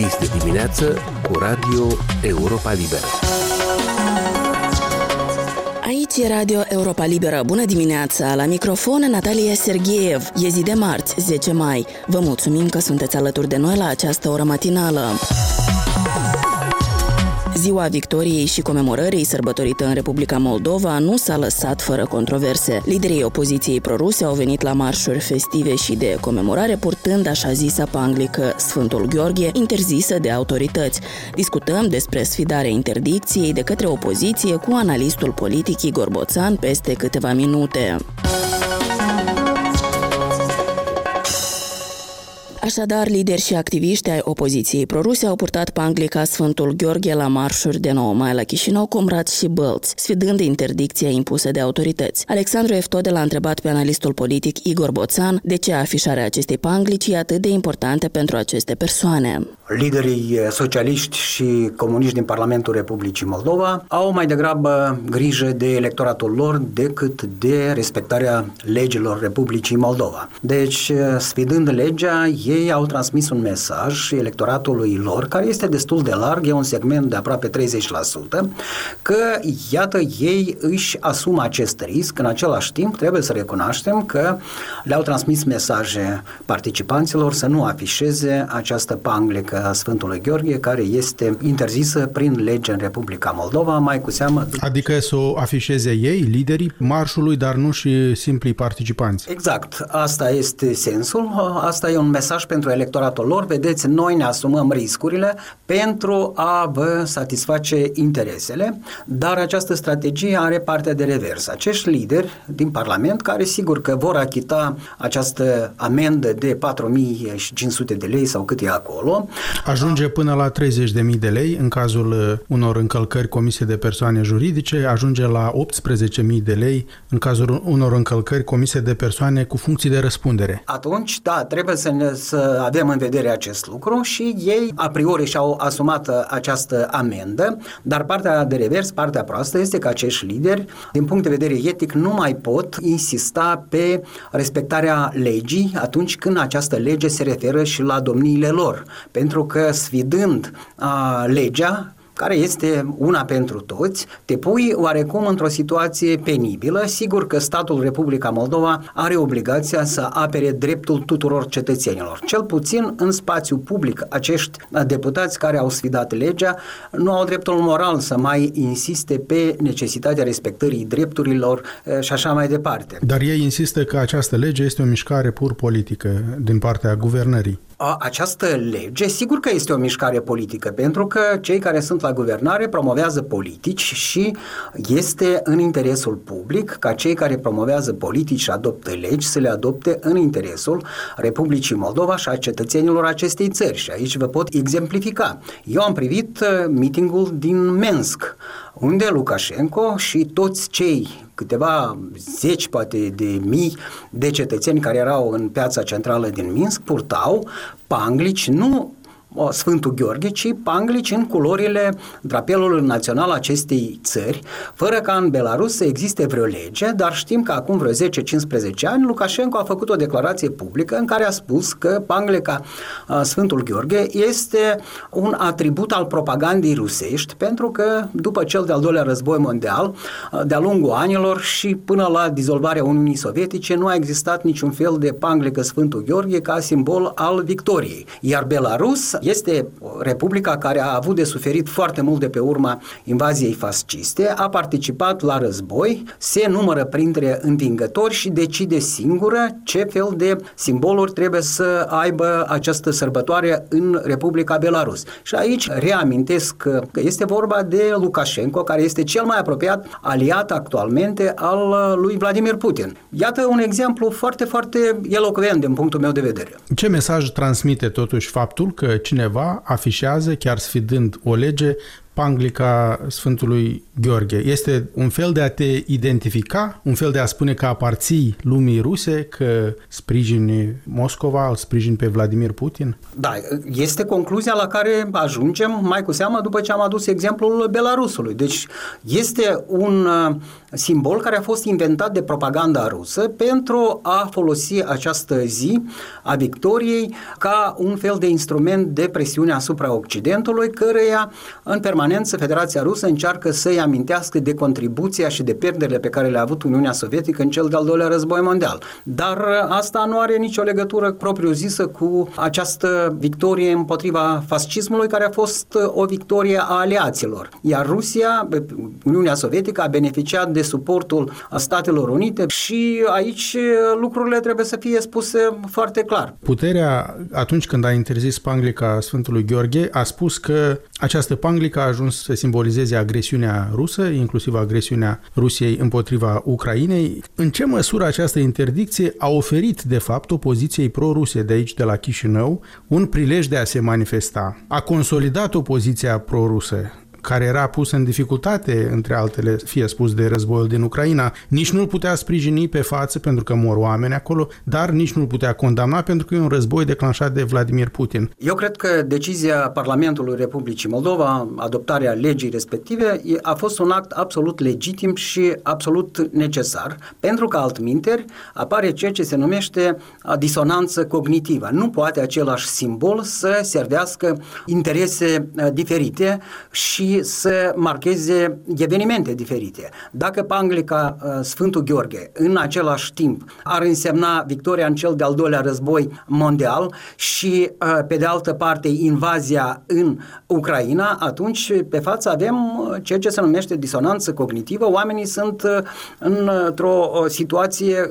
Dis de dimineață cu Radio Europa Liberă. Aici e Radio Europa Liberă. Bună dimineața! La microfon Natalia Sergeev. E zi de marți, 10 mai. Vă mulțumim că sunteți alături de noi la această oră matinală. Ziua Victoriei și comemorării sărbătorită în Republica Moldova nu s-a lăsat fără controverse. Liderii opoziției proruse au venit la marșuri festive și de comemorare purtând așa zisa panglică Sfântul Gheorghe, interzisă de autorități. Discutăm despre sfidarea interdicției de către opoziție cu analistul politic Igor Boțan peste câteva minute. Așadar, lideri și activiști ai opoziției proruse au purtat panglica Sfântul Gheorghe la marșuri de 9 mai la Chișinău, Comrat și Bălți, sfidând interdicția impusă de autorități. Alexandru Eftode l-a întrebat pe analistul politic Igor Boțan de ce afișarea acestei panglici e atât de importante pentru aceste persoane. Liderii socialiști și comuniști din Parlamentul Republicii Moldova au mai degrabă grijă de electoratul lor decât de respectarea legilor Republicii Moldova. Deci, sfidând legea, ei au transmis un mesaj electoratului lor, care este destul de larg, e un segment de aproape 30%, că, iată, ei își asumă acest risc. În același timp, trebuie să recunoaștem că le-au transmis mesaje participanților să nu afișeze această panglică a Sfântului Gheorghe, care este interzisă prin lege în Republica Moldova, mai cu seamă... Adică să o afișeze ei, liderii marșului, dar nu și simplii participanți. Exact, asta este sensul, asta e un mesaj mesaj pentru electoratul lor, vedeți, noi ne asumăm riscurile pentru a vă satisface interesele, dar această strategie are partea de revers. Acești lideri din Parlament, care sigur că vor achita această amendă de 4500 de lei sau cât e acolo. Ajunge până la 30.000 de lei în cazul uh, unor încălcări comise de persoane juridice, ajunge la 18.000 de lei în cazul unor încălcări comise de persoane cu funcții de răspundere. Atunci, da, trebuie să ne să avem în vedere acest lucru și ei a priori și-au asumat această amendă, dar partea de revers, partea proastă este că acești lideri, din punct de vedere etic, nu mai pot insista pe respectarea legii atunci când această lege se referă și la domniile lor. Pentru că sfidând a, legea, care este una pentru toți, te pui oarecum într-o situație penibilă. Sigur că statul Republica Moldova are obligația să apere dreptul tuturor cetățenilor. Cel puțin în spațiu public, acești deputați care au sfidat legea nu au dreptul moral să mai insiste pe necesitatea respectării drepturilor și așa mai departe. Dar ei insistă că această lege este o mișcare pur politică din partea guvernării această lege, sigur că este o mișcare politică, pentru că cei care sunt la guvernare promovează politici și este în interesul public ca cei care promovează politici și adoptă legi să le adopte în interesul Republicii Moldova și a cetățenilor acestei țări. Și aici vă pot exemplifica. Eu am privit uh, meetingul din Minsk, unde Lukashenko și toți cei câteva zeci, poate de mii de cetățeni care erau în piața centrală din Minsk purtau panglici nu Sfântul Gheorghe, ci panglici în culorile drapelului național acestei țări, fără ca în Belarus să existe vreo lege, dar știm că acum vreo 10-15 ani Lukashenko a făcut o declarație publică în care a spus că panglica Sfântul Gheorghe este un atribut al propagandei rusești, pentru că după cel de-al doilea război mondial, de-a lungul anilor și până la dizolvarea Uniunii Sovietice, nu a existat niciun fel de panglică Sfântul Gheorghe ca simbol al victoriei. Iar Belarus este republica care a avut de suferit foarte mult de pe urma invaziei fasciste, a participat la război, se numără printre învingători și decide singură ce fel de simboluri trebuie să aibă această sărbătoare în Republica Belarus. Și aici reamintesc că este vorba de Lukashenko, care este cel mai apropiat aliat actualmente al lui Vladimir Putin. Iată un exemplu foarte, foarte elocvent din punctul meu de vedere. Ce mesaj transmite totuși faptul că cineva afișează, chiar sfidând o lege, panglica Sfântului Gheorghe. Este un fel de a te identifica, un fel de a spune că aparții lumii ruse, că sprijini Moscova, îl sprijini pe Vladimir Putin? Da, este concluzia la care ajungem mai cu seamă după ce am adus exemplul Belarusului. Deci este un simbol care a fost inventat de propaganda rusă pentru a folosi această zi a victoriei ca un fel de instrument de presiune asupra Occidentului, căreia în permanență Federația Rusă încearcă să-i amintească de contribuția și de pierderile pe care le-a avut Uniunea Sovietică în cel de-al doilea război mondial. Dar asta nu are nicio legătură propriu-zisă cu această victorie împotriva fascismului, care a fost o victorie a aliaților. Iar Rusia, Uniunea Sovietică, a beneficiat de suportul Statelor Unite și aici lucrurile trebuie să fie spuse foarte clar. Puterea, atunci când a interzis panglica Sfântului Gheorghe, a spus că această panglică a ajuns să simbolizeze agresiunea rusă, inclusiv agresiunea Rusiei împotriva Ucrainei. În ce măsură această interdicție a oferit, de fapt, opoziției pro-ruse de aici, de la Chișinău, un prilej de a se manifesta? A consolidat opoziția pro-rusă? Care era pus în dificultate, între altele, fie spus de războiul din Ucraina, nici nu-l putea sprijini pe față pentru că mor oameni acolo, dar nici nu-l putea condamna pentru că e un război declanșat de Vladimir Putin. Eu cred că decizia Parlamentului Republicii Moldova, adoptarea legii respective, a fost un act absolut legitim și absolut necesar, pentru că altminteri apare ceea ce se numește disonanță cognitivă. Nu poate același simbol să servească interese diferite și să marcheze evenimente diferite. Dacă Panglica uh, Sfântul Gheorghe în același timp ar însemna victoria în cel de-al doilea război mondial și uh, pe de altă parte invazia în Ucraina, atunci pe față avem uh, ceea ce se numește disonanță cognitivă. Oamenii sunt într-o situație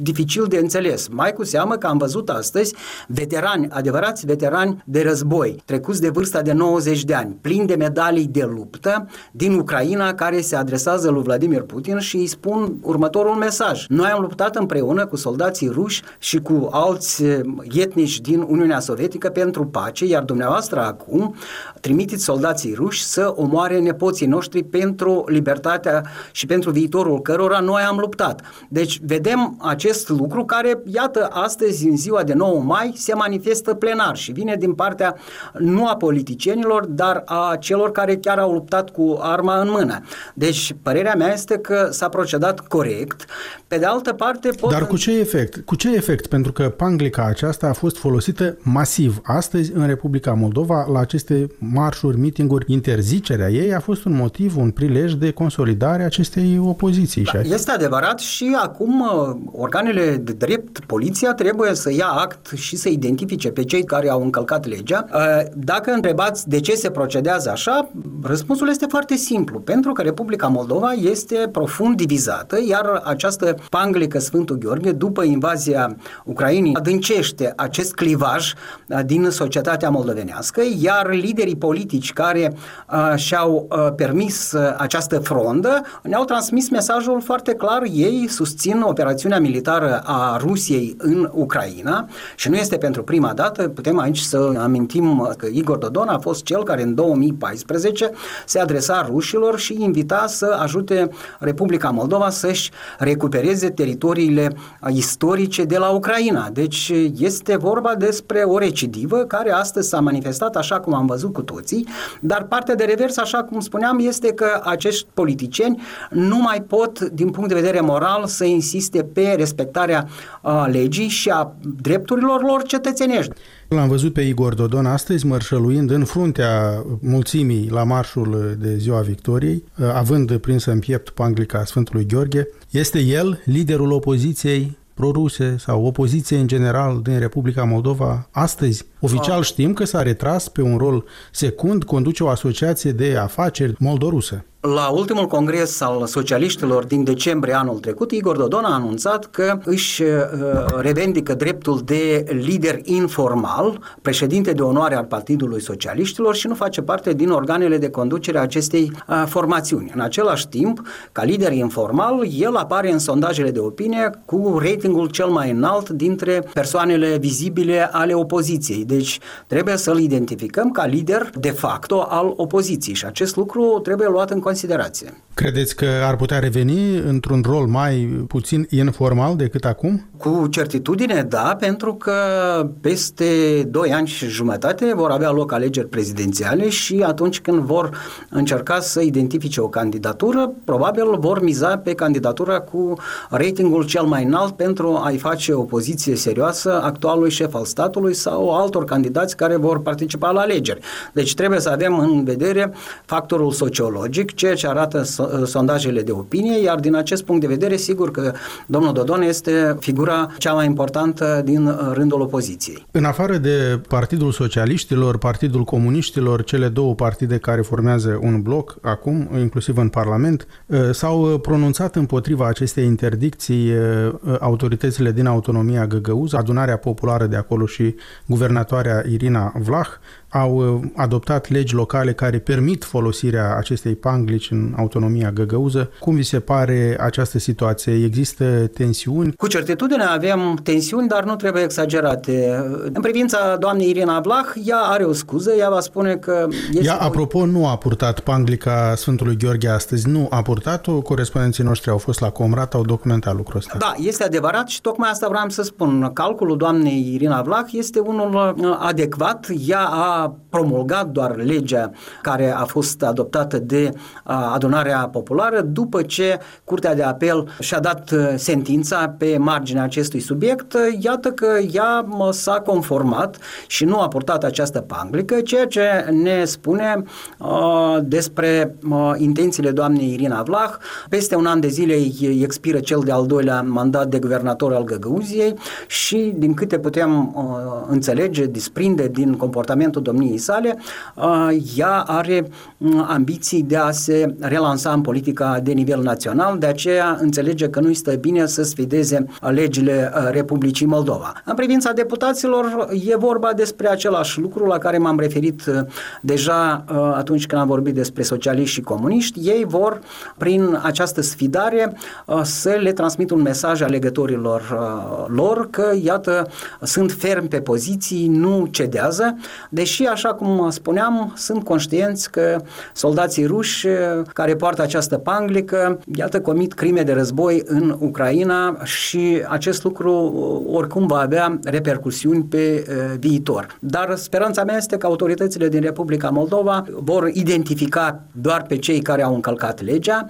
dificil de înțeles. Mai cu seamă că am văzut astăzi veterani, adevărați veterani de război, trecuți de vârsta de 90 de ani, plini de medalii de luptă din Ucraina care se adresează lui Vladimir Putin și îi spun următorul mesaj. Noi am luptat împreună cu soldații ruși și cu alți eh, etnici din Uniunea Sovietică pentru pace, iar dumneavoastră acum trimiteți soldații ruși să omoare nepoții noștri pentru libertatea și pentru viitorul cărora noi am luptat. Deci vedem acest lucru care, iată, astăzi, în ziua de 9 mai, se manifestă plenar și vine din partea nu a politicienilor, dar a celor care chiar au luptat cu arma în mână. Deci, părerea mea este că s-a procedat corect. Pe de altă parte... Pot Dar cu ce efect? Cu ce efect? Pentru că panglica aceasta a fost folosită masiv astăzi în Republica Moldova la aceste marșuri, mitinguri. Interzicerea ei a fost un motiv, un prilej de consolidare a acestei opoziții. Da, este adevărat și acum uh, organele de drept, poliția, trebuie să ia act și să identifice pe cei care au încălcat legea. Uh, dacă întrebați de ce se procedează așa, Răspunsul este foarte simplu, pentru că Republica Moldova este profund divizată, iar această panglică Sfântul Gheorghe, după invazia Ucrainei, adâncește acest clivaj uh, din societatea moldovenească, iar liderii politici care uh, și-au uh, permis uh, această frondă ne-au transmis mesajul foarte clar, ei susțin operațiunea militară a Rusiei în Ucraina și nu este pentru prima dată, putem aici să amintim că Igor Dodon a fost cel care în 2014 se adresa rușilor și invita să ajute Republica Moldova să-și recupereze teritoriile istorice de la Ucraina. Deci este vorba despre o recidivă care astăzi s-a manifestat așa cum am văzut cu toții, dar partea de revers, așa cum spuneam, este că acești politicieni nu mai pot, din punct de vedere moral, să insiste pe respectarea a, legii și a drepturilor lor cetățenești. L-am văzut pe Igor Dodon astăzi mărșăluind în fruntea mulțimii la marșul de Ziua Victoriei, având prinsă în piept panglica Sfântului Gheorghe. Este el liderul opoziției proruse sau opoziție în general din Republica Moldova astăzi? Oficial știm că s-a retras pe un rol secund, conduce o asociație de afaceri moldorusă. La ultimul congres al socialiștilor din decembrie anul trecut, Igor Dodon a anunțat că își uh, revendică dreptul de lider informal, președinte de onoare al Partidului Socialiștilor și nu face parte din organele de conducere a acestei uh, formațiuni. În același timp, ca lider informal, el apare în sondajele de opinie cu ratingul cel mai înalt dintre persoanele vizibile ale opoziției. Deci trebuie să-l identificăm ca lider de facto al opoziției și acest lucru trebuie luat în considerație. Credeți că ar putea reveni într-un rol mai puțin informal decât acum? Cu certitudine, da, pentru că peste 2 ani și jumătate vor avea loc alegeri prezidențiale și atunci când vor încerca să identifice o candidatură, probabil vor miza pe candidatura cu ratingul cel mai înalt pentru a-i face o poziție serioasă actualului șef al statului sau altor candidați care vor participa la alegeri. Deci trebuie să avem în vedere factorul sociologic, ceea ce arată sondajele de opinie, iar din acest punct de vedere, sigur că domnul Dodon este figura cea mai importantă din rândul opoziției. În afară de Partidul Socialiștilor, Partidul Comuniștilor, cele două partide care formează un bloc acum, inclusiv în Parlament, ă, s-au pronunțat împotriva acestei interdicții ă, autoritățile din autonomia Găgăuz, adunarea populară de acolo și guvernatoarea Irina Vlah, au uh, adoptat legi locale care permit folosirea acestei panglici în autonomia găgăuză. Cum vi se pare această situație? Există tensiuni? Cu certitudine avem tensiuni, dar nu trebuie exagerate. În privința doamnei Irina Vlah, ea are o scuză, ea va spune că... Este ea, apropo, nu a purtat panglica Sfântului Gheorghe astăzi, nu a purtat-o, corespondenții noștri au fost la Comrat, au documentat lucrul ăsta. Da, este adevărat și tocmai asta vreau să spun. Calculul doamnei Irina Vlah este unul uh, adecvat, ea a promulgat doar legea care a fost adoptată de adunarea populară după ce Curtea de Apel și-a dat sentința pe marginea acestui subiect. Iată că ea s-a conformat și nu a purtat această panglică, ceea ce ne spune uh, despre uh, intențiile doamnei Irina Vlah. Peste un an de zile îi expiră cel de-al doilea mandat de guvernator al Găgăuziei și din câte putem uh, înțelege, desprinde din comportamentul domniei sale, ea are ambiții de a se relansa în politica de nivel național, de aceea înțelege că nu este bine să sfideze legile Republicii Moldova. În privința deputaților, e vorba despre același lucru la care m-am referit deja atunci când am vorbit despre socialiști și comuniști. Ei vor, prin această sfidare, să le transmit un mesaj alegătorilor lor că, iată, sunt fermi pe poziții, nu cedează, deși și așa cum spuneam, sunt conștienți că soldații ruși care poartă această panglică, iată, comit crime de război în Ucraina și acest lucru oricum va avea repercusiuni pe viitor. Dar speranța mea este că autoritățile din Republica Moldova vor identifica doar pe cei care au încălcat legea,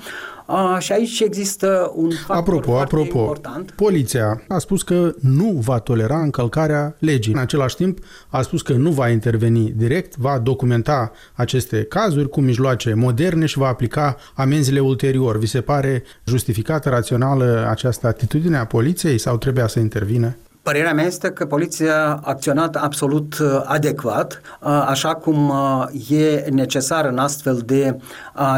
a, și aici există un factor apropo, foarte apropo, important. Poliția a spus că nu va tolera încălcarea legii. În același timp a spus că nu va interveni direct, va documenta aceste cazuri cu mijloace moderne și va aplica amenziile ulterior. Vi se pare justificată, rațională această atitudine a poliției sau trebuia să intervină? Părerea mea este că poliția a acționat absolut uh, adecvat, uh, așa cum uh, e necesar în astfel de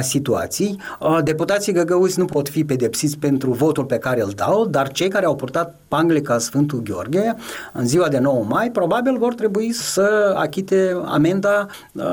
situații. Deputații găgăuzi nu pot fi pedepsiți pentru votul pe care îl dau, dar cei care au purtat panglica Sfântul Gheorghe în ziua de 9 mai probabil vor trebui să achite amenda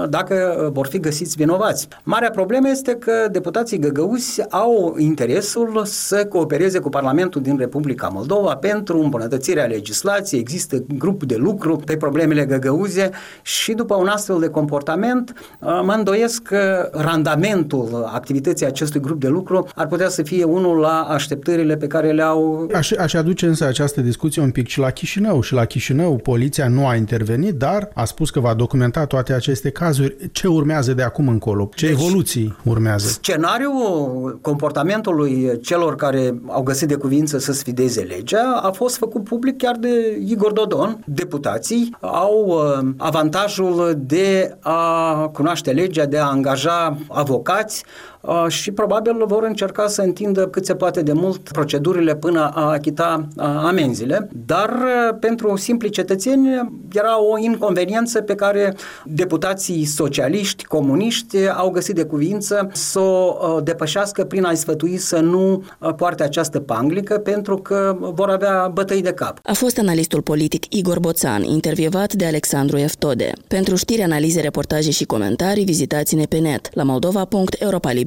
dacă vor fi găsiți vinovați. Marea problemă este că deputații găgăuzi au interesul să coopereze cu Parlamentul din Republica Moldova pentru îmbunătățirea legii legislație, există grup de lucru pe problemele găgăuze și după un astfel de comportament uh, mă îndoiesc că randamentul activității acestui grup de lucru ar putea să fie unul la așteptările pe care le au. Aș, aș aduce însă această discuție un pic și la Chișinău. Și la Chișinău poliția nu a intervenit, dar a spus că va documenta toate aceste cazuri. Ce urmează de acum încolo? Ce deci, evoluții urmează? Scenariul comportamentului celor care au găsit de cuvință să sfideze legea a fost făcut public chiar de Igor Dodon, deputații au uh, avantajul de a cunoaște legea, de a angaja avocați, Uh, și probabil vor încerca să întindă cât se poate de mult procedurile până a achita uh, amenziile, dar uh, pentru simpli cetățeni era o inconveniență pe care deputații socialiști, comuniști au găsit de cuvință să o depășească prin a-i sfătui să nu poarte această panglică pentru că vor avea bătăi de cap. A fost analistul politic Igor Boțan, intervievat de Alexandru Eftode. Pentru știri, analize, reportaje și comentarii, vizitați-ne pe net la moldova.europaliber